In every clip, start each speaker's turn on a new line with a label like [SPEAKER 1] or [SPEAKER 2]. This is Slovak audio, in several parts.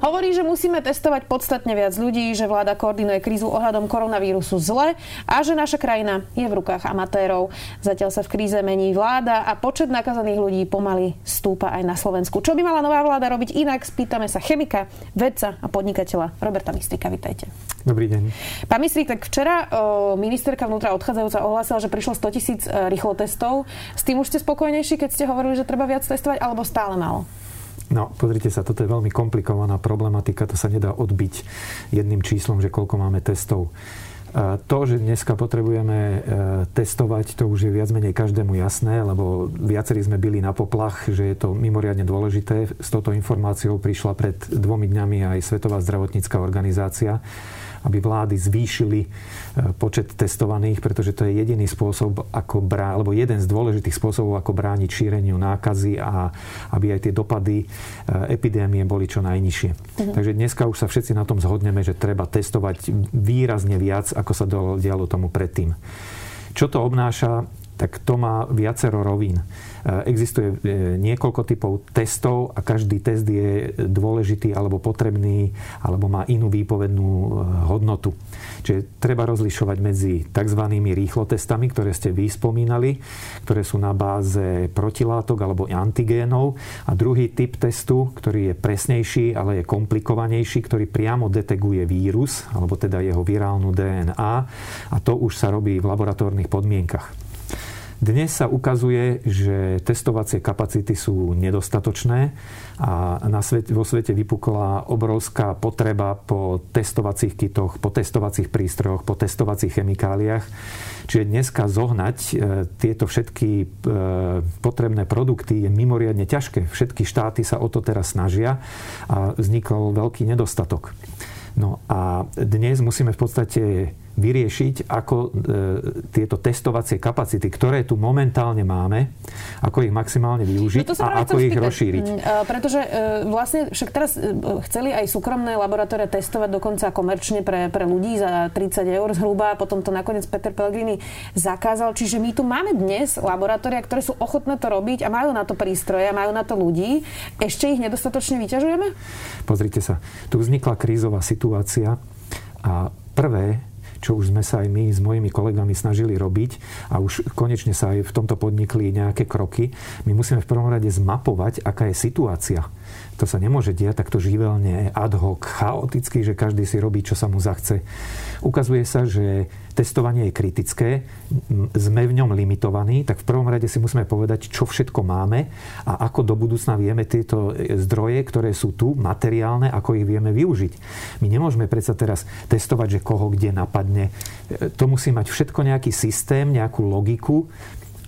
[SPEAKER 1] Hovorí, že musíme testovať podstatne viac ľudí, že vláda koordinuje krízu ohľadom koronavírusu zle a že naša krajina je v rukách amatérov. Zatiaľ sa v kríze mení vláda a počet nakazaných ľudí pomaly stúpa aj na Slovensku. Čo by mala nová vláda robiť inak? Spýtame sa chemika, vedca a podnikateľa Roberta Mistrika. Vítajte.
[SPEAKER 2] Dobrý deň.
[SPEAKER 1] Pán Mistrik, tak včera ministerka vnútra odchádzajúca ohlásila, že prišlo 100 tisíc e, rýchlo testov. S tým už ste spokojnejší, keď ste hovorili, že treba viac testovať, alebo stále málo?
[SPEAKER 2] No, pozrite sa, toto je veľmi komplikovaná problematika, to sa nedá odbiť jedným číslom, že koľko máme testov. To, že dneska potrebujeme e, testovať, to už je viac menej každému jasné, lebo viacerí sme byli na poplach, že je to mimoriadne dôležité. S touto informáciou prišla pred dvomi dňami aj Svetová zdravotnícká organizácia aby vlády zvýšili e, počet testovaných, pretože to je jediný spôsob, ako brá, alebo jeden z dôležitých spôsobov, ako brániť šíreniu nákazy a aby aj tie dopady e, epidémie boli čo najnižšie. Mhm. Takže dneska už sa všetci na tom zhodneme, že treba testovať výrazne viac, ako sa dialo tomu predtým. Čo to obnáša? Tak to má viacero rovín. E, existuje e, niekoľko typov testov a každý test je dôležitý alebo potrebný alebo má inú výpovednú e, hodnotu. Čiže treba rozlišovať medzi tzv. rýchlotestami, ktoré ste vy spomínali, ktoré sú na báze protilátok alebo antigénov a druhý typ testu, ktorý je presnejší, ale je komplikovanejší, ktorý priamo deteguje vírus alebo teda jeho virálnu DNA a to už sa robí v laboratórnych podmienkach. Dnes sa ukazuje, že testovacie kapacity sú nedostatočné a na svete, vo svete vypukla obrovská potreba po testovacích kitoch, po testovacích prístrojoch, po testovacích chemikáliách. Čiže dneska zohnať e, tieto všetky e, potrebné produkty je mimoriadne ťažké. Všetky štáty sa o to teraz snažia a vznikol veľký nedostatok. No a dnes musíme v podstate vyriešiť, ako e, tieto testovacie kapacity, ktoré tu momentálne máme, ako ich maximálne využiť no a ako ich spýtať, rozšíriť. Mm,
[SPEAKER 1] e, pretože e, vlastne však teraz e, chceli aj súkromné laboratórie testovať dokonca komerčne pre, pre ľudí za 30 eur zhruba, potom to nakoniec Peter Pellegrini zakázal. Čiže my tu máme dnes laboratória, ktoré sú ochotné to robiť a majú na to prístroje a majú na to ľudí. Ešte ich nedostatočne vyťažujeme?
[SPEAKER 2] Pozrite sa, tu vznikla krízová situácia a prvé, čo už sme sa aj my s mojimi kolegami snažili robiť a už konečne sa aj v tomto podnikli nejaké kroky. My musíme v prvom rade zmapovať, aká je situácia to sa nemôže diať takto živelne, ad hoc, chaoticky, že každý si robí, čo sa mu zachce. Ukazuje sa, že testovanie je kritické, sme v ňom limitovaní, tak v prvom rade si musíme povedať, čo všetko máme a ako do budúcna vieme tieto zdroje, ktoré sú tu, materiálne, ako ich vieme využiť. My nemôžeme predsa teraz testovať, že koho kde napadne. To musí mať všetko nejaký systém, nejakú logiku,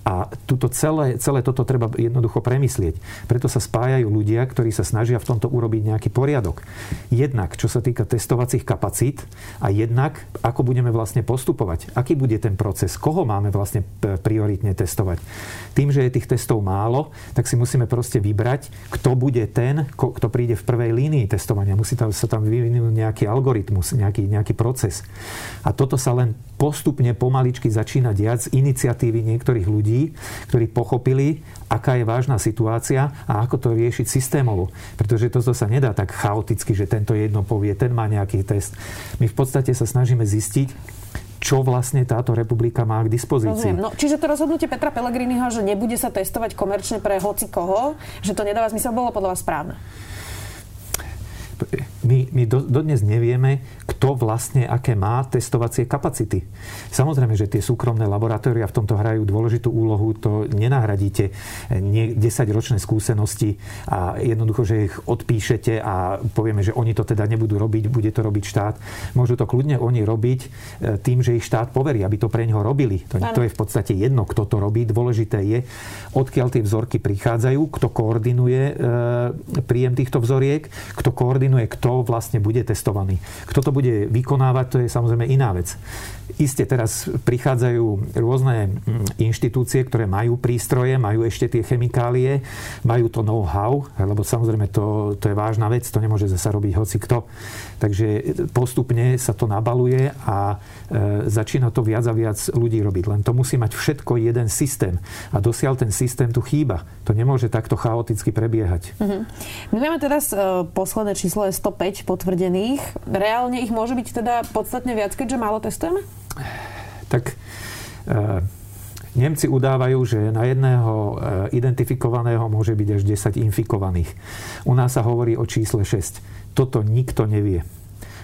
[SPEAKER 2] a tuto celé, celé toto treba jednoducho premyslieť. Preto sa spájajú ľudia, ktorí sa snažia v tomto urobiť nejaký poriadok. Jednak, čo sa týka testovacích kapacít a jednak, ako budeme vlastne postupovať. Aký bude ten proces? Koho máme vlastne prioritne testovať? Tým, že je tých testov málo, tak si musíme proste vybrať, kto bude ten, kto príde v prvej línii testovania. Musí tam, sa tam vyvinúť nejaký algoritmus, nejaký, nejaký proces. A toto sa len postupne pomaličky začína diať z iniciatívy niektorých ľudí, ktorí pochopili, aká je vážna situácia a ako to riešiť systémovo. Pretože toto sa nedá tak chaoticky, že tento jedno povie, ten má nejaký test. My v podstate sa snažíme zistiť, čo vlastne táto republika má k dispozícii.
[SPEAKER 1] No, čiže to rozhodnutie Petra Pellegriniho, že nebude sa testovať komerčne pre hoci koho, že to nedáva zmysel, bolo podľa vás správne?
[SPEAKER 2] My, my do, dodnes nevieme, kto vlastne aké má testovacie kapacity. Samozrejme, že tie súkromné laboratória v tomto hrajú dôležitú úlohu, to nenahradíte 10-ročné skúsenosti a jednoducho, že ich odpíšete a povieme, že oni to teda nebudú robiť, bude to robiť štát. Môžu to kľudne oni robiť e, tým, že ich štát poverí, aby to pre neho robili. To, to je v podstate jedno, kto to robí. Dôležité je, odkiaľ tie vzorky prichádzajú, kto koordinuje e, príjem týchto vzoriek, kto koordinuje kto kto vlastne bude testovaný. Kto to bude vykonávať, to je samozrejme iná vec. Isté teraz prichádzajú rôzne mm, inštitúcie, ktoré majú prístroje, majú ešte tie chemikálie, majú to know-how, lebo samozrejme to, to je vážna vec, to nemôže zase robiť hoci kto. Takže postupne sa to nabaluje a e, začína to viac a viac ľudí robiť. Len to musí mať všetko jeden systém. A dosiaľ ten systém tu chýba. To nemôže takto chaoticky prebiehať. Mm-hmm.
[SPEAKER 1] My máme teraz e, posledné číslo je 105 potvrdených. Reálne ich môže byť teda podstatne viac, keďže málo testujeme?
[SPEAKER 2] Tak e, Nemci udávajú, že na jedného e, identifikovaného môže byť až 10 infikovaných. U nás sa hovorí o čísle 6. Toto nikto nevie.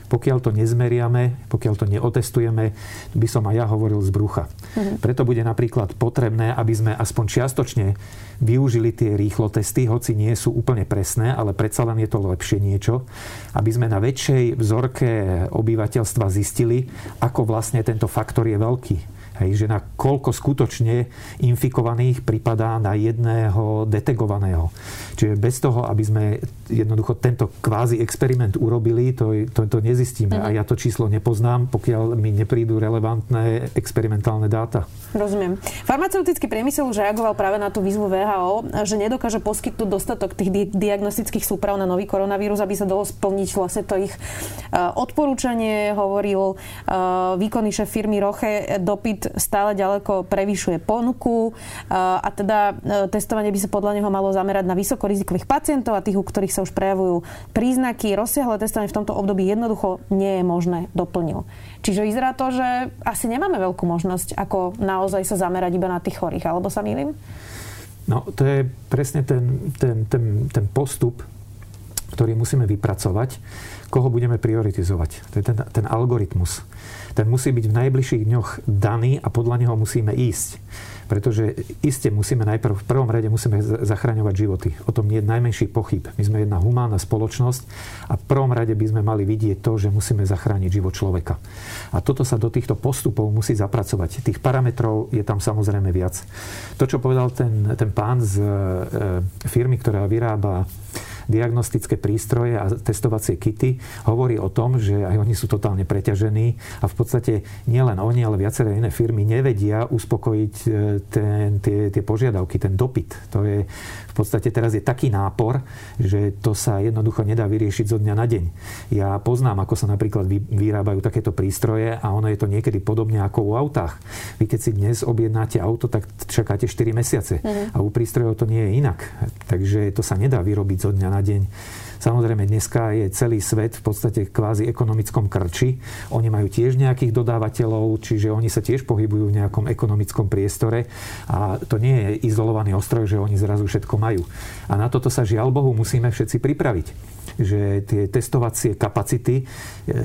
[SPEAKER 2] Pokiaľ to nezmeriame, pokiaľ to neotestujeme, by som aj ja hovoril z brucha. Mhm. Preto bude napríklad potrebné, aby sme aspoň čiastočne využili tie rýchlo testy, hoci nie sú úplne presné, ale predsa len je to lepšie niečo, aby sme na väčšej vzorke obyvateľstva zistili, ako vlastne tento faktor je veľký Hej, že na koľko skutočne infikovaných pripadá na jedného detegovaného. Čiže bez toho, aby sme jednoducho tento kvázi experiment urobili, to, to, to nezistíme. Mm. A ja to číslo nepoznám, pokiaľ mi neprídu relevantné experimentálne dáta.
[SPEAKER 1] Rozumiem. Farmaceutický priemysel už reagoval práve na tú výzvu VHO, že nedokáže poskytnúť dostatok tých di- diagnostických súprav na nový koronavírus, aby sa dalo splniť vlastne to ich uh, odporúčanie, hovoril uh, výkonný šéf firmy Roche, dopyt stále ďaleko prevyšuje ponuku a teda e, testovanie by sa podľa neho malo zamerať na vysokorizikových pacientov a tých, u ktorých sa už prejavujú príznaky. Rozsiahle testovanie v tomto období jednoducho nie je možné, doplnil. Čiže vyzerá to, že asi nemáme veľkú možnosť, ako naozaj sa zamerať iba na tých chorých, alebo sa mýlim?
[SPEAKER 2] No, to je presne ten, ten, ten, ten postup, ktorý musíme vypracovať, koho budeme prioritizovať. To je ten, ten algoritmus ten musí byť v najbližších dňoch daný a podľa neho musíme ísť. Pretože iste musíme najprv, v prvom rade musíme zachraňovať životy. O tom nie je najmenší pochyb. My sme jedna humánna spoločnosť a v prvom rade by sme mali vidieť to, že musíme zachrániť život človeka. A toto sa do týchto postupov musí zapracovať. Tých parametrov je tam samozrejme viac. To, čo povedal ten, ten pán z e, firmy, ktorá vyrába diagnostické prístroje a testovacie kity hovorí o tom, že aj oni sú totálne preťažení a v podstate nielen oni, ale viaceré iné firmy nevedia uspokojiť e, ten, tie, tie požiadavky, ten dopyt. To je podstate teraz je taký nápor, že to sa jednoducho nedá vyriešiť zo dňa na deň. Ja poznám, ako sa napríklad vyrábajú takéto prístroje a ono je to niekedy podobne ako u autách. Vy keď si dnes objednáte auto, tak čakáte 4 mesiace. Uh-huh. A u prístrojov to nie je inak. Takže to sa nedá vyrobiť zo dňa na deň. Samozrejme, dneska je celý svet v podstate kvázi ekonomickom krči. Oni majú tiež nejakých dodávateľov, čiže oni sa tiež pohybujú v nejakom ekonomickom priestore a to nie je izolovaný ostrov, že oni zrazu všetko majú. A na toto sa žiaľ Bohu musíme všetci pripraviť že tie testovacie kapacity e,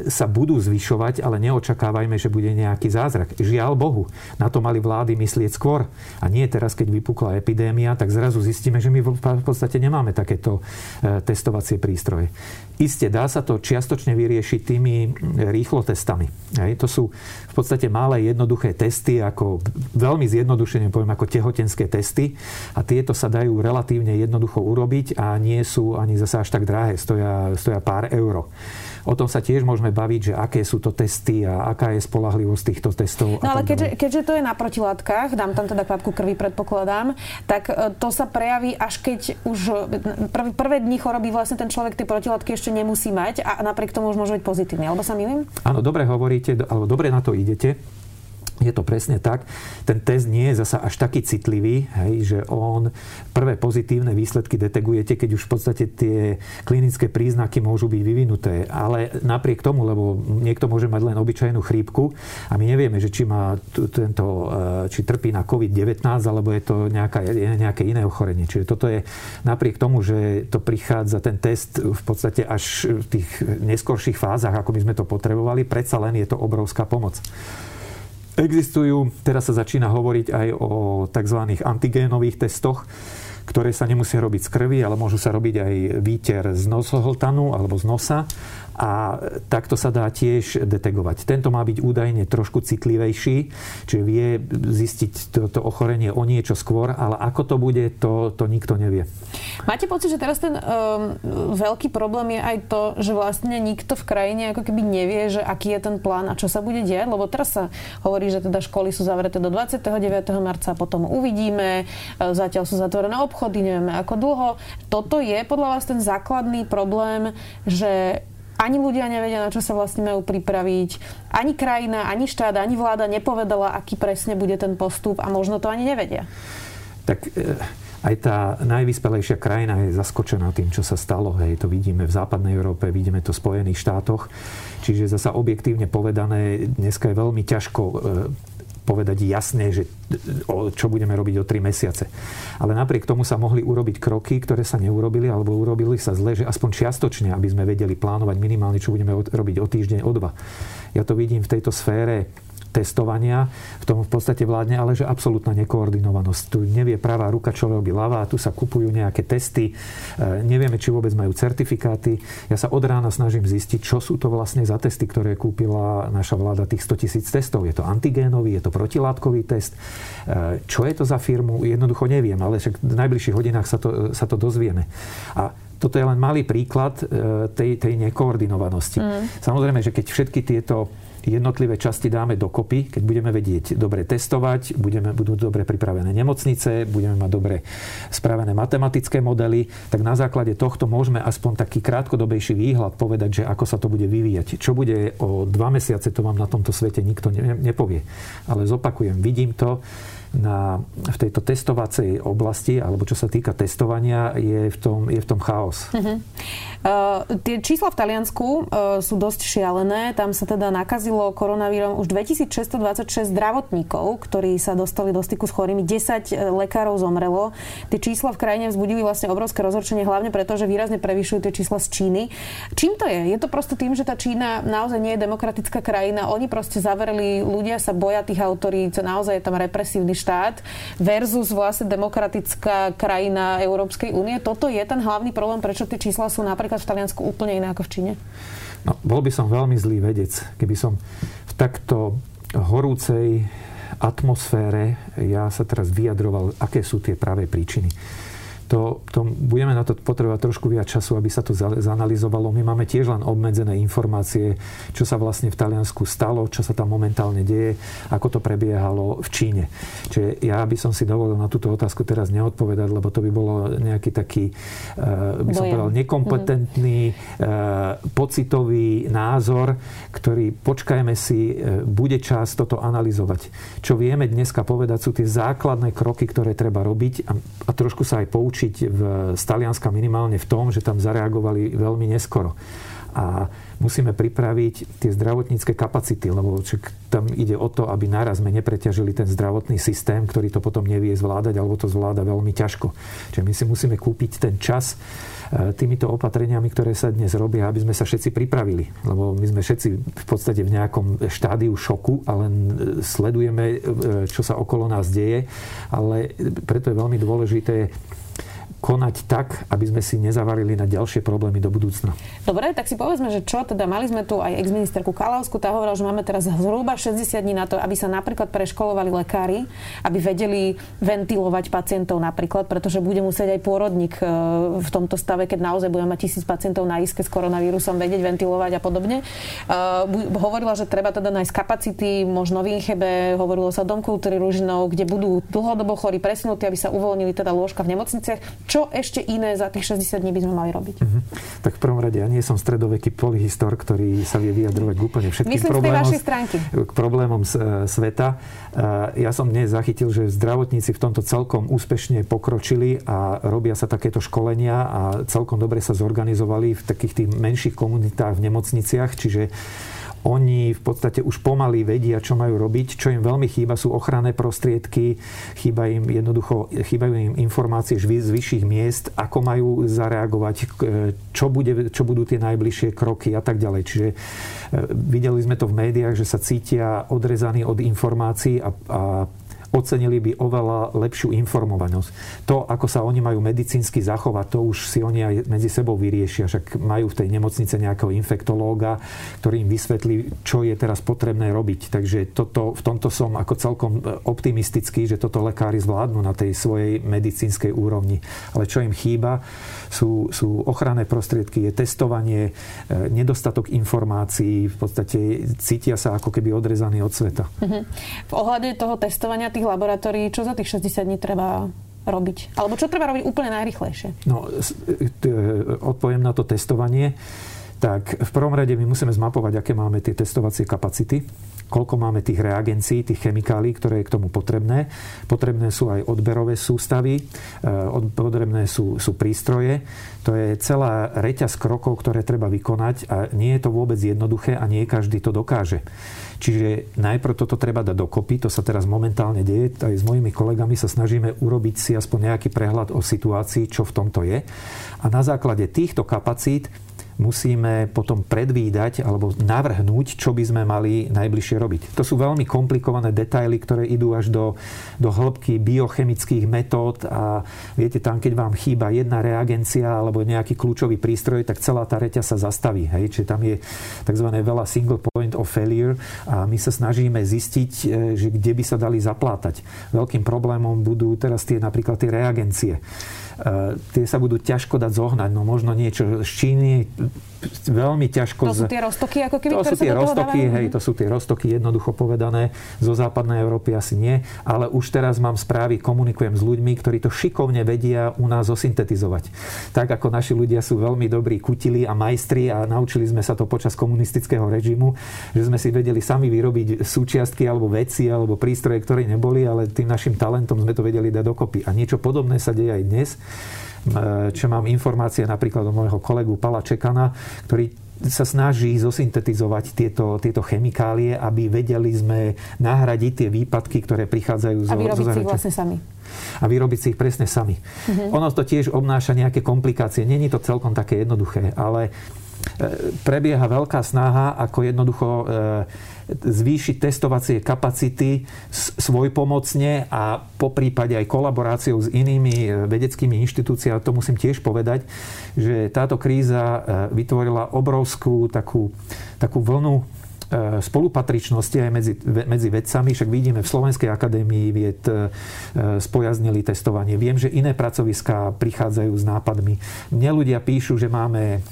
[SPEAKER 2] sa budú zvyšovať, ale neočakávajme, že bude nejaký zázrak. Žiaľ Bohu, na to mali vlády myslieť skôr. A nie teraz, keď vypukla epidémia, tak zrazu zistíme, že my v podstate nemáme takéto e, testovacie prístroje. Isté, dá sa to čiastočne vyriešiť tými rýchlo testami. Hej, to sú v podstate malé jednoduché testy, ako veľmi zjednodušene poviem, ako tehotenské testy a tieto sa dajú relatívne jednoducho urobiť a nie sú ani zase až tak drahé, stoja, stoja pár euro. O tom sa tiež môžeme baviť, že aké sú to testy a aká je spolahlivosť týchto testov.
[SPEAKER 1] No ale keďže, keďže to je na protilátkach, dám tam teda kvapku krvi, predpokladám, tak e, to sa prejaví až keď už e, prv, prvé dni choroby vlastne ten človek tie protilátky ešte nemusí mať a napriek tomu už môže byť pozitívny. Alebo sa milím?
[SPEAKER 2] Áno, dobre hovoríte, alebo dobre na to idete je to presne tak. Ten test nie je zasa až taký citlivý, hej, že on prvé pozitívne výsledky detegujete, keď už v podstate tie klinické príznaky môžu byť vyvinuté. Ale napriek tomu, lebo niekto môže mať len obyčajnú chrípku a my nevieme, že či má tento, e, či trpí na COVID-19 alebo je to nejaká, nejaké iné ochorenie. Čiže toto je napriek tomu, že to prichádza ten test v podstate až v tých neskorších fázach, ako by sme to potrebovali, predsa len je to obrovská pomoc. Existujú, teraz sa začína hovoriť aj o tzv. antigénových testoch, ktoré sa nemusia robiť z krvi, ale môžu sa robiť aj výter z nosohltanu alebo z nosa a takto sa dá tiež detegovať. Tento má byť údajne trošku citlivejší, čiže vie zistiť to, ochorenie o niečo skôr, ale ako to bude, to, to nikto nevie.
[SPEAKER 1] Máte pocit, že teraz ten um, veľký problém je aj to, že vlastne nikto v krajine ako keby nevie, že aký je ten plán a čo sa bude diať, lebo teraz sa hovorí, že teda školy sú zavreté do 29. marca, potom uvidíme, e, zatiaľ sú zatvorené obchody, nevieme ako dlho. Toto je podľa vás ten základný problém, že ani ľudia nevedia, na čo sa vlastne majú pripraviť. Ani krajina, ani štát, ani vláda nepovedala, aký presne bude ten postup a možno to ani nevedia.
[SPEAKER 2] Tak e, aj tá najvyspelejšia krajina je zaskočená tým, čo sa stalo. Hej, to vidíme v západnej Európe, vidíme to v Spojených štátoch. Čiže zasa objektívne povedané, dneska je veľmi ťažko e, povedať jasne, že čo budeme robiť o 3 mesiace. Ale napriek tomu sa mohli urobiť kroky, ktoré sa neurobili, alebo urobili sa zle, že aspoň čiastočne, aby sme vedeli plánovať minimálne, čo budeme robiť o týždeň, o dva. Ja to vidím v tejto sfére testovania. V tom v podstate vládne, ale že absolútna nekoordinovanosť. Tu nevie pravá ruka, čo robí ľavá, tu sa kupujú nejaké testy, e, nevieme, či vôbec majú certifikáty. Ja sa od rána snažím zistiť, čo sú to vlastne za testy, ktoré kúpila naša vláda, tých 100 tisíc testov. Je to antigénový, je to protilátkový test. E, čo je to za firmu? Jednoducho neviem, ale však v najbližších hodinách sa to, sa to dozvieme. A toto je len malý príklad e, tej, tej nekoordinovanosti. Mm. Samozrejme, že keď všetky tieto jednotlivé časti dáme dokopy, keď budeme vedieť dobre testovať, budeme, budú dobre pripravené nemocnice, budeme mať dobre spravené matematické modely, tak na základe tohto môžeme aspoň taký krátkodobejší výhľad povedať, že ako sa to bude vyvíjať. Čo bude o dva mesiace, to vám na tomto svete nikto nepovie. Ale zopakujem, vidím to, na, v tejto testovacej oblasti, alebo čo sa týka testovania, je v tom, je v tom chaos. Uh-huh.
[SPEAKER 1] Uh, tie čísla v Taliansku uh, sú dosť šialené. Tam sa teda nakazilo koronavírom už 2626 zdravotníkov, ktorí sa dostali do styku s chorými. 10 e, lekárov zomrelo. Tie čísla v krajine vzbudili vlastne obrovské rozhorčenie, hlavne preto, že výrazne prevyšujú tie čísla z Číny. Čím to je? Je to proste tým, že tá Čína naozaj nie je demokratická krajina. Oni proste zavereli, ľudia sa boja tých autorít, naozaj je tam represívny štát versus vlastne demokratická krajina Európskej únie. Toto je ten hlavný problém, prečo tie čísla sú napríklad v Taliansku úplne iné ako v Číne?
[SPEAKER 2] No, bol by som veľmi zlý vedec, keby som v takto horúcej atmosfére ja sa teraz vyjadroval, aké sú tie pravé príčiny to, to budeme na to potrebovať trošku viac času, aby sa to zanalizovalo. My máme tiež len obmedzené informácie, čo sa vlastne v Taliansku stalo, čo sa tam momentálne deje, ako to prebiehalo v Číne. Čiže ja by som si dovolil na túto otázku teraz neodpovedať, lebo to by bolo nejaký taký, uh, by som povedal, nekompetentný, uh, pocitový názor, ktorý, počkajme si, uh, bude čas toto analyzovať. Čo vieme dneska povedať, sú tie základné kroky, ktoré treba robiť a, a trošku sa aj poučiť poučiť v, z Talianska minimálne v tom, že tam zareagovali veľmi neskoro. A musíme pripraviť tie zdravotnícke kapacity, lebo tam ide o to, aby naraz sme nepreťažili ten zdravotný systém, ktorý to potom nevie zvládať, alebo to zvláda veľmi ťažko. Čiže my si musíme kúpiť ten čas e, týmito opatreniami, ktoré sa dnes robia, aby sme sa všetci pripravili. Lebo my sme všetci v podstate v nejakom štádiu šoku a len e, sledujeme, e, čo sa okolo nás deje. Ale preto je veľmi dôležité konať tak, aby sme si nezavarili na ďalšie problémy do budúcna.
[SPEAKER 1] Dobre, tak si povedzme, že čo teda mali sme tu aj ex-ministerku Kalavsku, tá hovorila, že máme teraz zhruba 60 dní na to, aby sa napríklad preškolovali lekári, aby vedeli ventilovať pacientov napríklad, pretože bude musieť aj pôrodník e, v tomto stave, keď naozaj budeme mať tisíc pacientov na iske s koronavírusom vedieť ventilovať a podobne. E, hovorila, že treba teda nájsť kapacity, možno v Inchebe, hovorilo sa o Dom kultúry Ružinov, kde budú dlhodobo chorí presunutí, aby sa uvoľnili teda lôžka v nemocniciach čo ešte iné za tých 60 dní by sme mali robiť? Uh-huh.
[SPEAKER 2] Tak v prvom rade, ja nie som stredoveký polyhistor, ktorý sa vie vyjadrovať k úplne všetkým
[SPEAKER 1] Myslím
[SPEAKER 2] problémom,
[SPEAKER 1] k
[SPEAKER 2] problémom e, sveta. E, ja som dnes zachytil, že zdravotníci v tomto celkom úspešne pokročili a robia sa takéto školenia a celkom dobre sa zorganizovali v takých tých menších komunitách v nemocniciach, čiže oni v podstate už pomaly vedia, čo majú robiť. Čo im veľmi chýba, sú ochranné prostriedky, chýba im jednoducho, chýbajú im informácie z vyšších miest, ako majú zareagovať, čo, bude, čo budú tie najbližšie kroky a tak ďalej. Čiže e, videli sme to v médiách, že sa cítia odrezaní od informácií a, a ocenili by oveľa lepšiu informovanosť. To, ako sa oni majú medicínsky zachovať, to už si oni aj medzi sebou vyriešia. Však majú v tej nemocnice nejakého infektológa, ktorý im vysvetlí, čo je teraz potrebné robiť. Takže toto, v tomto som ako celkom optimistický, že toto lekári zvládnu na tej svojej medicínskej úrovni. Ale čo im chýba, sú, sú ochranné prostriedky, je testovanie, e, nedostatok informácií, v podstate cítia sa ako keby odrezaní od sveta. Uh-huh.
[SPEAKER 1] V ohľade toho testovania tých laboratórií, čo za tých 60 dní treba robiť? Alebo čo treba robiť úplne najrychlejšie?
[SPEAKER 2] No, odpoviem na to testovanie. Tak v prvom rade my musíme zmapovať, aké máme tie testovacie kapacity koľko máme tých reagencií, tých chemikálií, ktoré je k tomu potrebné. Potrebné sú aj odberové sústavy, e, potrebné sú, sú prístroje. To je celá reťaz krokov, ktoré treba vykonať a nie je to vôbec jednoduché a nie každý to dokáže. Čiže najprv toto treba dať dokopy, to sa teraz momentálne deje. Aj s mojimi kolegami sa snažíme urobiť si aspoň nejaký prehľad o situácii, čo v tomto je. A na základe týchto kapacít musíme potom predvídať alebo navrhnúť, čo by sme mali najbližšie robiť. To sú veľmi komplikované detaily, ktoré idú až do, do hĺbky biochemických metód a viete, tam keď vám chýba jedna reagencia alebo nejaký kľúčový prístroj, tak celá tá reťa sa zastaví. Hej? Čiže tam je tzv. veľa single point of failure a my sa snažíme zistiť, e, že kde by sa dali zaplátať. Veľkým problémom budú teraz tie napríklad tie reagencie tie sa budú ťažko dať zohnať. No možno niečo z Číny veľmi ťažko...
[SPEAKER 1] To sú tie roztoky, ako keby,
[SPEAKER 2] to sú tie roztoky, hej, to sú tie roztoky, jednoducho povedané. Zo západnej Európy asi nie, ale už teraz mám správy, komunikujem s ľuďmi, ktorí to šikovne vedia u nás zosyntetizovať. Tak ako naši ľudia sú veľmi dobrí kutili a majstri a naučili sme sa to počas komunistického režimu, že sme si vedeli sami vyrobiť súčiastky alebo veci alebo prístroje, ktoré neboli, ale tým našim talentom sme to vedeli dať dokopy. A niečo podobné sa deje aj dnes čo mám informácie napríklad od môjho kolegu Pala Čekana, ktorý sa snaží zosyntetizovať tieto, tieto chemikálie, aby vedeli sme nahradiť tie výpadky, ktoré prichádzajú zo,
[SPEAKER 1] A vyrobiť si ich vlastne sami.
[SPEAKER 2] A vyrobiť si ich presne sami. Uh-huh. Ono to tiež obnáša nejaké komplikácie. Není to celkom také jednoduché, ale e, prebieha veľká snaha, ako jednoducho e, zvýšiť testovacie kapacity svojpomocne a po prípade aj kolaboráciou s inými e, vedeckými inštitúciami. To musím tiež povedať, že táto kríza e, vytvorila obrovskú takú, takú vlnu spolupatričnosti aj medzi, medzi vedcami. Však vidíme v Slovenskej akadémii vied e, spojaznili testovanie. Viem, že iné pracoviská prichádzajú s nápadmi. Mne ľudia píšu, že máme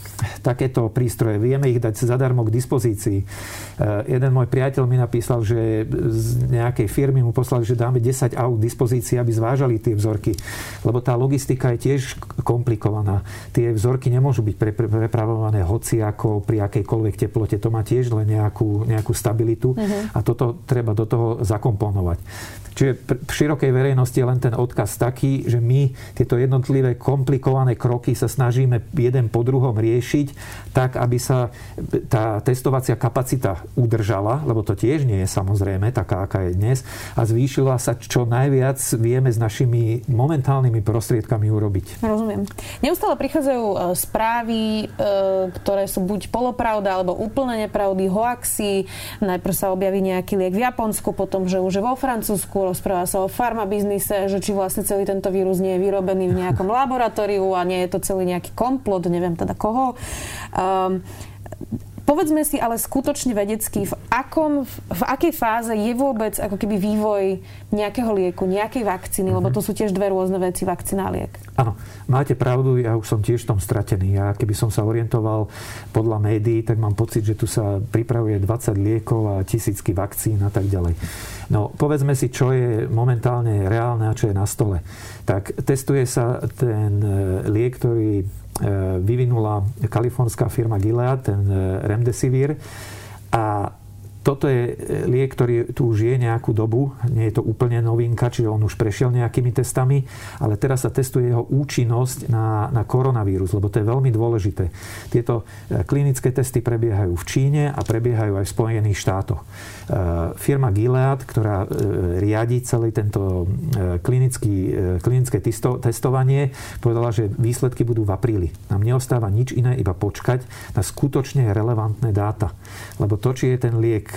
[SPEAKER 2] takéto prístroje. Vieme ich dať zadarmo k dispozícii. E, jeden môj priateľ mi napísal, že z nejakej firmy mu poslali, že dáme 10 aut k dispozícii, aby zvážali tie vzorky. Lebo tá logistika je tiež komplikovaná. Tie vzorky nemôžu byť prepravované hoci ako pri akejkoľvek teplote. To má tiež len nejakú nejakú stabilitu uh-huh. a toto treba do toho zakomponovať. Čiže v širokej verejnosti je len ten odkaz taký, že my tieto jednotlivé komplikované kroky sa snažíme jeden po druhom riešiť tak, aby sa tá testovacia kapacita udržala, lebo to tiež nie je samozrejme taká, aká je dnes, a zvýšila sa čo najviac vieme s našimi momentálnymi prostriedkami urobiť.
[SPEAKER 1] Rozumiem. Neustále prichádzajú e, správy, e, ktoré sú buď polopravda, alebo úplne nepravdy, hoaxy. Najprv sa objaví nejaký liek v Japonsku, potom, že už je vo Francúzsku, rozpráva sa o farmabiznise, že či vlastne celý tento vírus nie je vyrobený v nejakom laboratóriu a nie je to celý nejaký komplot, neviem teda koho. Um, Povedzme si ale skutočne vedecky, v, akom, v akej fáze je vôbec ako keby vývoj nejakého lieku, nejakej vakcíny, lebo to sú tiež dve rôzne veci, vakcína a liek.
[SPEAKER 2] Áno, máte pravdu, ja už som tiež v tom stratený. Ja keby som sa orientoval podľa médií, tak mám pocit, že tu sa pripravuje 20 liekov a tisícky vakcín a tak ďalej. No, povedzme si, čo je momentálne reálne a čo je na stole. Tak testuje sa ten e, liek, ktorý vyvinula kalifornská firma Gilead, ten e, Remdesivir. A toto je e, liek, ktorý tu už je nejakú dobu, nie je to úplne novinka, čiže on už prešiel nejakými testami, ale teraz sa testuje jeho účinnosť na, na koronavírus, lebo to je veľmi dôležité. Tieto e, klinické testy prebiehajú v Číne a prebiehajú aj v Spojených štátoch. E, firma Gilead, ktorá riadi celý tento klinický, klinické testovanie, povedala, že výsledky budú v apríli. Nám neostáva nič iné, iba počkať na skutočne relevantné dáta. Lebo to, či je ten liek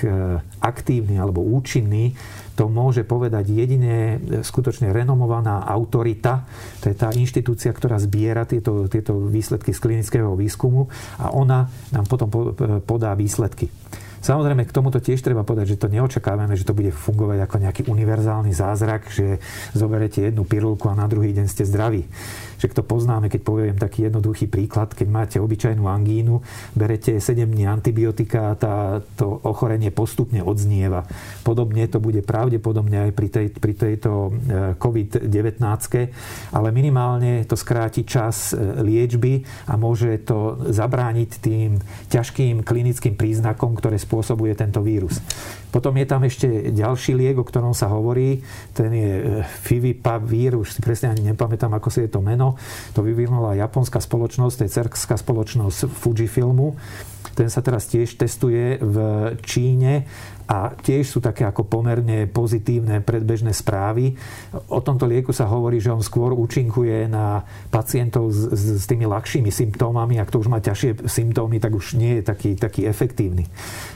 [SPEAKER 2] aktívny alebo účinný, to môže povedať jedine skutočne renomovaná autorita. To je tá inštitúcia, ktorá zbiera tieto, tieto výsledky z klinického výskumu a ona nám potom podá výsledky. Samozrejme, k tomuto tiež treba povedať, že to neočakávame, že to bude fungovať ako nejaký univerzálny zázrak, že zoberete jednu pirulku a na druhý deň ste zdraví. Však to poznáme, keď poviem taký jednoduchý príklad, keď máte obyčajnú angínu, berete 7 dní antibiotika a tá, to ochorenie postupne odznieva. Podobne to bude pravdepodobne aj pri, tej, pri tejto e, COVID-19, ale minimálne to skráti čas e, liečby a môže to zabrániť tým ťažkým klinickým príznakom, ktoré spôsobuje tento vírus. Potom je tam ešte ďalší liek, o ktorom sa hovorí. Ten je e, si presne ani nepamätám, ako si je to meno. To vyvinula japonská spoločnosť, to je cerkská spoločnosť Fujifilmu. Ten sa teraz tiež testuje v Číne a tiež sú také ako pomerne pozitívne predbežné správy. O tomto lieku sa hovorí, že on skôr účinkuje na pacientov s, s tými ľahšími symptómami. Ak to už má ťažšie symptómy, tak už nie je taký, taký efektívny.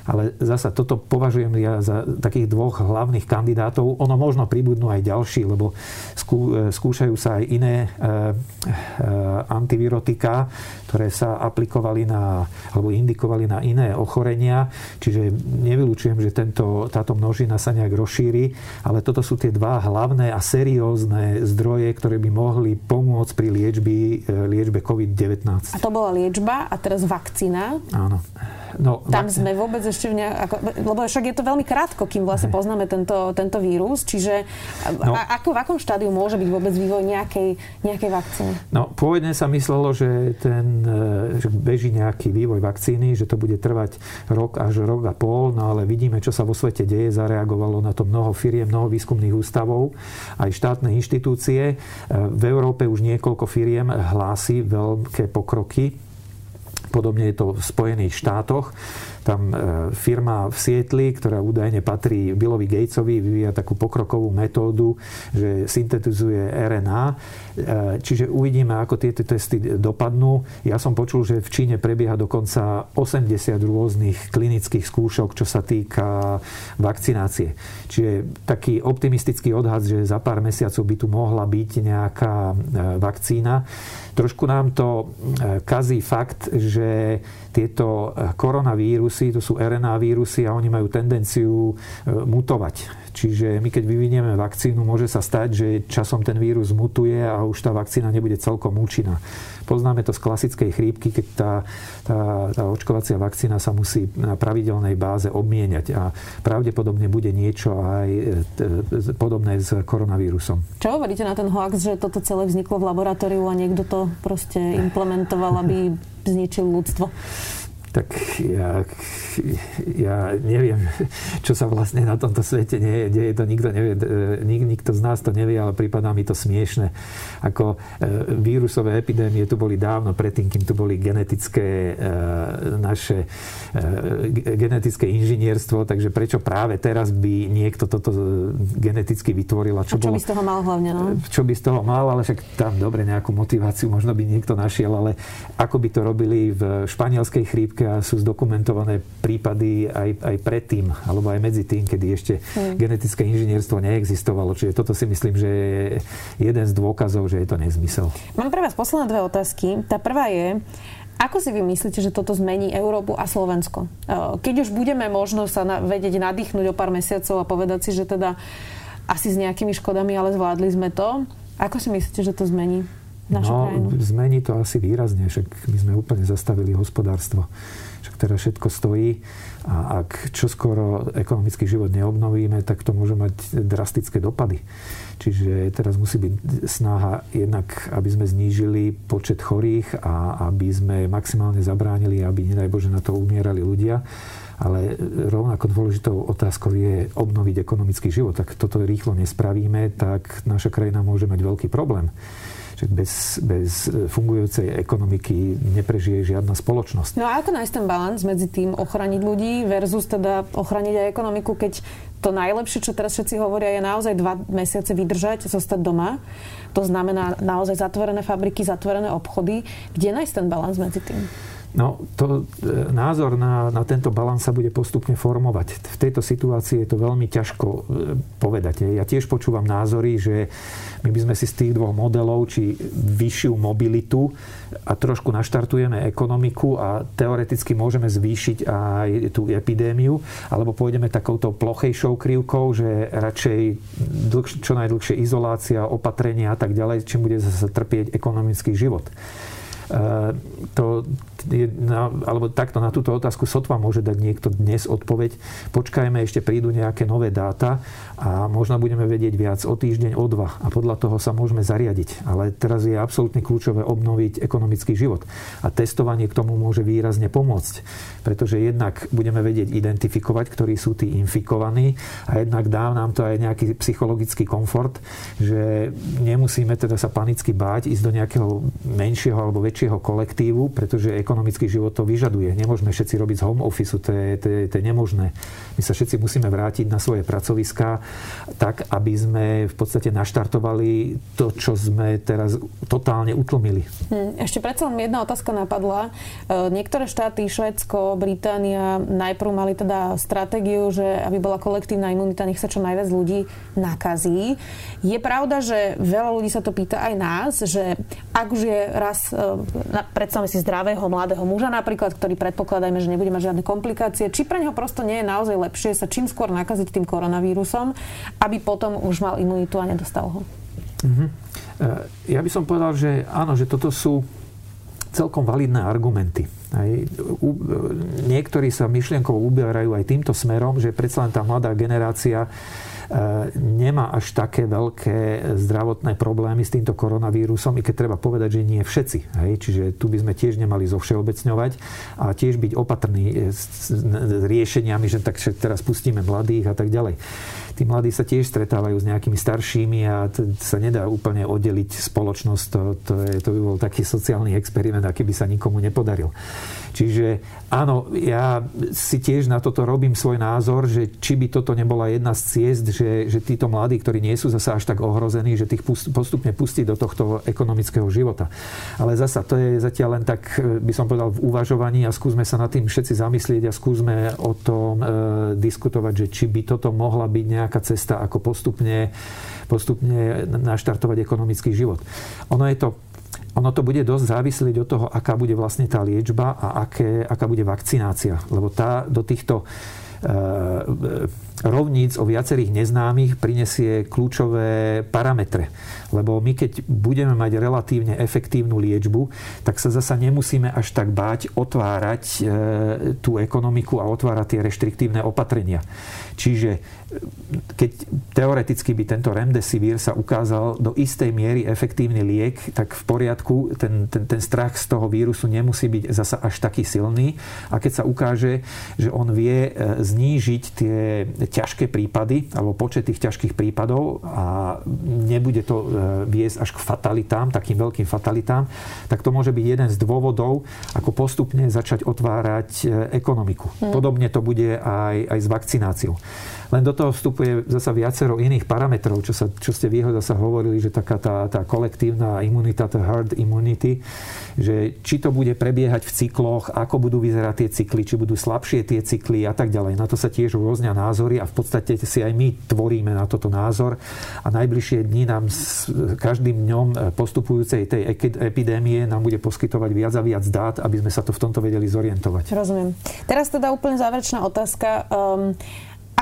[SPEAKER 2] Ale zasa toto považujem ja za takých dvoch hlavných kandidátov. Ono možno pribudnú aj ďalší, lebo skú, skúšajú sa aj iné e, e, antivirotika, ktoré sa aplikovali na, alebo indikovali na iné ochorenia. Čiže nevylučujem, že tento, táto množina sa nejak rozšíri, ale toto sú tie dva hlavné a seriózne zdroje, ktoré by mohli pomôcť pri liečbi, e, liečbe COVID-19.
[SPEAKER 1] A to bola liečba a teraz vakcína.
[SPEAKER 2] Áno.
[SPEAKER 1] No, Tam vak... sme vôbec ešte v nejak... Lebo však je to veľmi krátko, kým vlastne poznáme tento, tento vírus, čiže no. a, ako, v akom štádiu môže byť vôbec vývoj nejakej, nejakej vakcíny?
[SPEAKER 2] No, pôvodne sa myslelo, že, ten, e, že beží nejaký vývoj vakcíny, že to bude trvať rok až rok a pol, no ale vidíme, čo čo sa vo svete deje, zareagovalo na to mnoho firiem, mnoho výskumných ústavov, aj štátne inštitúcie. E, v Európe už niekoľko firiem hlási veľké pokroky Podobne je to v Spojených štátoch. Tam e, firma v Sietli, ktorá údajne patrí Billovi Gatesovi, vyvíja takú pokrokovú metódu, že syntetizuje RNA. E, čiže uvidíme, ako tieto testy dopadnú. Ja som počul, že v Číne prebieha dokonca 80 rôznych klinických skúšok, čo sa týka vakcinácie. Čiže taký optimistický odhad, že za pár mesiacov by tu mohla byť nejaká e, vakcína. Trošku nám to kazí fakt, že tieto koronavírusy, to sú RNA vírusy a oni majú tendenciu mutovať. Čiže my keď vyvinieme vakcínu, môže sa stať, že časom ten vírus mutuje a už tá vakcína nebude celkom účinná. Poznáme to z klasickej chrípky, keď tá, tá, tá očkovacia vakcína sa musí na pravidelnej báze obmieniať a pravdepodobne bude niečo aj e, podobné s koronavírusom.
[SPEAKER 1] Čo hovoríte na ten hoax, že toto celé vzniklo v laboratóriu a niekto to proste implementoval, aby zničil ľudstvo?
[SPEAKER 2] Tak ja, ja neviem, čo sa vlastne na tomto svete nie, deje. To nikto nevie, nik, nikto z nás to nevie, ale prípadá mi to smiešne. Ako e, vírusové epidémie tu boli dávno predtým, kým tu boli genetické e, naše e, genetické inžinierstvo, takže prečo práve teraz by niekto toto geneticky vytvoril?
[SPEAKER 1] A čo, a čo bolo, by z toho mal hlavne? No?
[SPEAKER 2] Čo by z toho mal, ale však tam dobre nejakú motiváciu možno by niekto našiel, ale ako by to robili v španielskej chrípke a sú zdokumentované prípady aj, aj predtým, alebo aj medzi tým, kedy ešte hmm. genetické inžinierstvo neexistovalo. Čiže toto si myslím, že je jeden z dôkazov, že je to nezmysel.
[SPEAKER 1] Mám pre vás posledné dve otázky. Tá prvá je, ako si vy myslíte, že toto zmení Európu a Slovensko? Keď už budeme možno sa na, vedieť nadýchnuť o pár mesiacov a povedať si, že teda asi s nejakými škodami, ale zvládli sme to, ako si myslíte, že to zmení našu no, krajinu?
[SPEAKER 2] zmení to asi výrazne, však my sme úplne zastavili hospodárstvo. Však teraz všetko stojí a ak čoskoro ekonomický život neobnovíme, tak to môže mať drastické dopady. Čiže teraz musí byť snaha jednak, aby sme znížili počet chorých a aby sme maximálne zabránili, aby nedaj Bože na to umierali ľudia. Ale rovnako dôležitou otázkou je obnoviť ekonomický život. Tak toto rýchlo nespravíme, tak naša krajina môže mať veľký problém že bez, bez fungujúcej ekonomiky neprežije žiadna spoločnosť.
[SPEAKER 1] No a ako nájsť ten balans medzi tým ochraniť ľudí versus teda ochraniť aj ekonomiku, keď to najlepšie, čo teraz všetci hovoria, je naozaj dva mesiace vydržať, zostať doma. To znamená naozaj zatvorené fabriky, zatvorené obchody. Kde nájsť ten balans medzi tým?
[SPEAKER 2] No, to, e, názor na, na tento balans sa bude postupne formovať. V tejto situácii je to veľmi ťažko e, povedať. Ja tiež počúvam názory, že my by sme si z tých dvoch modelov, či vyššiu mobilitu a trošku naštartujeme ekonomiku a teoreticky môžeme zvýšiť aj tú epidémiu, alebo pôjdeme takouto plochejšou krivkou, že radšej dlhš, čo najdlhšie izolácia, opatrenia a tak ďalej, čím bude zase trpieť ekonomický život. E, to, na, alebo takto na túto otázku sotva môže dať niekto dnes odpoveď. Počkajme, ešte prídu nejaké nové dáta a možno budeme vedieť viac o týždeň, o dva a podľa toho sa môžeme zariadiť. Ale teraz je absolútne kľúčové obnoviť ekonomický život. A testovanie k tomu môže výrazne pomôcť. Pretože jednak budeme vedieť identifikovať, ktorí sú tí infikovaní a jednak dá nám to aj nejaký psychologický komfort, že nemusíme teda sa panicky báť, ísť do nejakého menšieho alebo väčšieho kolektívu, pretože ekonomický život to vyžaduje. Nemôžeme všetci robiť z home office, to je, to, je, to je nemožné. My sa všetci musíme vrátiť na svoje pracoviská tak, aby sme v podstate naštartovali to, čo sme teraz totálne utlmili.
[SPEAKER 1] Hm, ešte predsa len jedna otázka napadla. E, niektoré štáty, Švedsko, Británia, najprv mali teda stratégiu, že aby bola kolektívna imunita, nech sa čo najviac ľudí nakazí. Je pravda, že veľa ľudí sa to pýta aj nás, že ak už je raz, e, predstavme si zdravého mladého muža napríklad, ktorý predpokladajme, že nebude mať žiadne komplikácie, či pre neho prosto nie je naozaj lepšie sa čím skôr nakaziť tým koronavírusom, aby potom už mal imunitu a nedostal ho.
[SPEAKER 2] Uh-huh. Ja by som povedal, že áno, že toto sú celkom validné argumenty. Aj, u, niektorí sa myšlienkovo uberajú aj týmto smerom, že predsa len tá mladá generácia nemá až také veľké zdravotné problémy s týmto koronavírusom, i keď treba povedať, že nie všetci. Hej? Čiže tu by sme tiež nemali zo všeobecňovať a tiež byť opatrní s riešeniami, že tak teraz pustíme mladých a tak ďalej tí mladí sa tiež stretávajú s nejakými staršími a to sa nedá úplne oddeliť spoločnosť. To, to, je, to by bol taký sociálny experiment, aký by sa nikomu nepodaril. Čiže áno, ja si tiež na toto robím svoj názor, že či by toto nebola jedna z ciest, že, že títo mladí, ktorí nie sú zasa až tak ohrození, že tých postupne pustiť do tohto ekonomického života. Ale zasa to je zatiaľ len tak, by som povedal, v uvažovaní a skúsme sa nad tým všetci zamyslieť a skúsme o tom e, diskutovať, že či by toto mohla byť nejaká nejaká cesta, ako postupne, postupne naštartovať ekonomický život. Ono je to ono to bude dosť závislieť od toho, aká bude vlastne tá liečba a aké, aká bude vakcinácia. Lebo tá do týchto e, rovníc o viacerých neznámych prinesie kľúčové parametre. Lebo my keď budeme mať relatívne efektívnu liečbu, tak sa zasa nemusíme až tak báť otvárať e, tú ekonomiku a otvárať tie reštriktívne opatrenia. Čiže keď teoreticky by tento remdesivir sa ukázal do istej miery efektívny liek, tak v poriadku, ten, ten, ten strach z toho vírusu nemusí byť zasa až taký silný. A keď sa ukáže, že on vie e, znížiť tie ťažké prípady, alebo počet tých ťažkých prípadov a nebude to e, viesť až k fatalitám, takým veľkým fatalitám, tak to môže byť jeden z dôvodov, ako postupne začať otvárať e, ekonomiku. Hmm. Podobne to bude aj, aj s vakcináciou. Len do toho vstupuje zasa viacero iných parametrov, čo, sa, čo ste vy zasa hovorili, že taká tá, tá kolektívna imunita, tá herd immunity, že či to bude prebiehať v cykloch, ako budú vyzerať tie cykly, či budú slabšie tie cykly a tak ďalej. Na to sa tiež rôznia názory a v podstate si aj my tvoríme na toto názor a najbližšie dni nám s každým dňom postupujúcej tej epidémie nám bude poskytovať viac a viac dát, aby sme sa to v tomto vedeli zorientovať.
[SPEAKER 1] Rozumiem. Teraz teda úplne záverečná otázka. Um,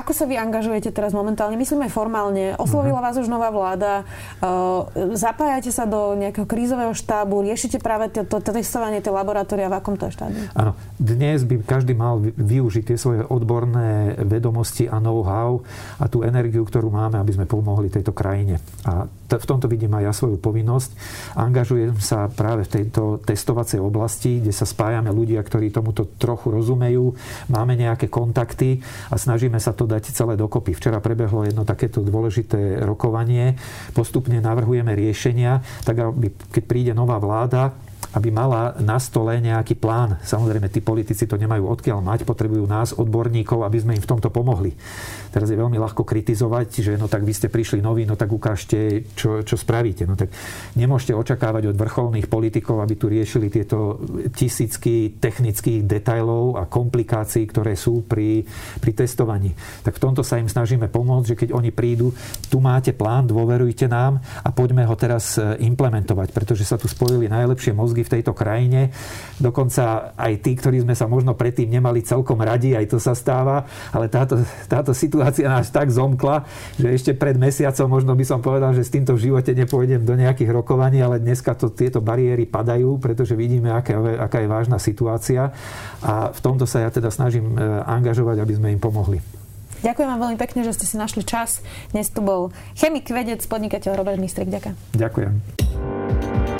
[SPEAKER 1] ako sa vy angažujete teraz momentálne? Myslím aj formálne. Oslovila uh-huh. vás už nová vláda. Uh, zapájate sa do nejakého krízového štábu? Riešite práve to, to, to testovanie tie laboratória? V akom to je štádiu?
[SPEAKER 2] Áno. Dnes by každý mal využiť tie svoje odborné vedomosti a know-how a tú energiu, ktorú máme, aby sme pomohli tejto krajine. A v tomto vidím aj ja svoju povinnosť. Angažujem sa práve v tejto testovacej oblasti, kde sa spájame ľudia, ktorí tomuto trochu rozumejú, máme nejaké kontakty a snažíme sa to dať celé dokopy. Včera prebehlo jedno takéto dôležité rokovanie. Postupne navrhujeme riešenia, tak aby keď príde nová vláda, aby mala na stole nejaký plán. Samozrejme, tí politici to nemajú odkiaľ mať, potrebujú nás, odborníkov, aby sme im v tomto pomohli. Teraz je veľmi ľahko kritizovať, že no tak vy ste prišli noví, no tak ukážte, čo, čo spravíte. No tak nemôžete očakávať od vrcholných politikov, aby tu riešili tieto tisícky technických detailov a komplikácií, ktoré sú pri, pri testovaní. Tak v tomto sa im snažíme pomôcť, že keď oni prídu, tu máte plán, dôverujte nám a poďme ho teraz e, implementovať, pretože sa tu spojili najlepšie mozgy v tejto krajine. Dokonca aj tí, ktorí sme sa možno predtým nemali celkom radi, aj to sa stáva, ale táto, táto situácia nás tak zomkla, že ešte pred mesiacom možno by som povedal, že s týmto v živote nepôjdem do nejakých rokovaní, ale dneska to, tieto bariéry padajú, pretože vidíme, aká, aká je vážna situácia a v tomto sa ja teda snažím e, angažovať, aby sme im pomohli.
[SPEAKER 1] Ďakujem vám veľmi pekne, že ste si našli čas. Dnes tu bol chemik, vedec, podnikateľ Robert Mistrik. Ďakujem.
[SPEAKER 2] Ďakujem.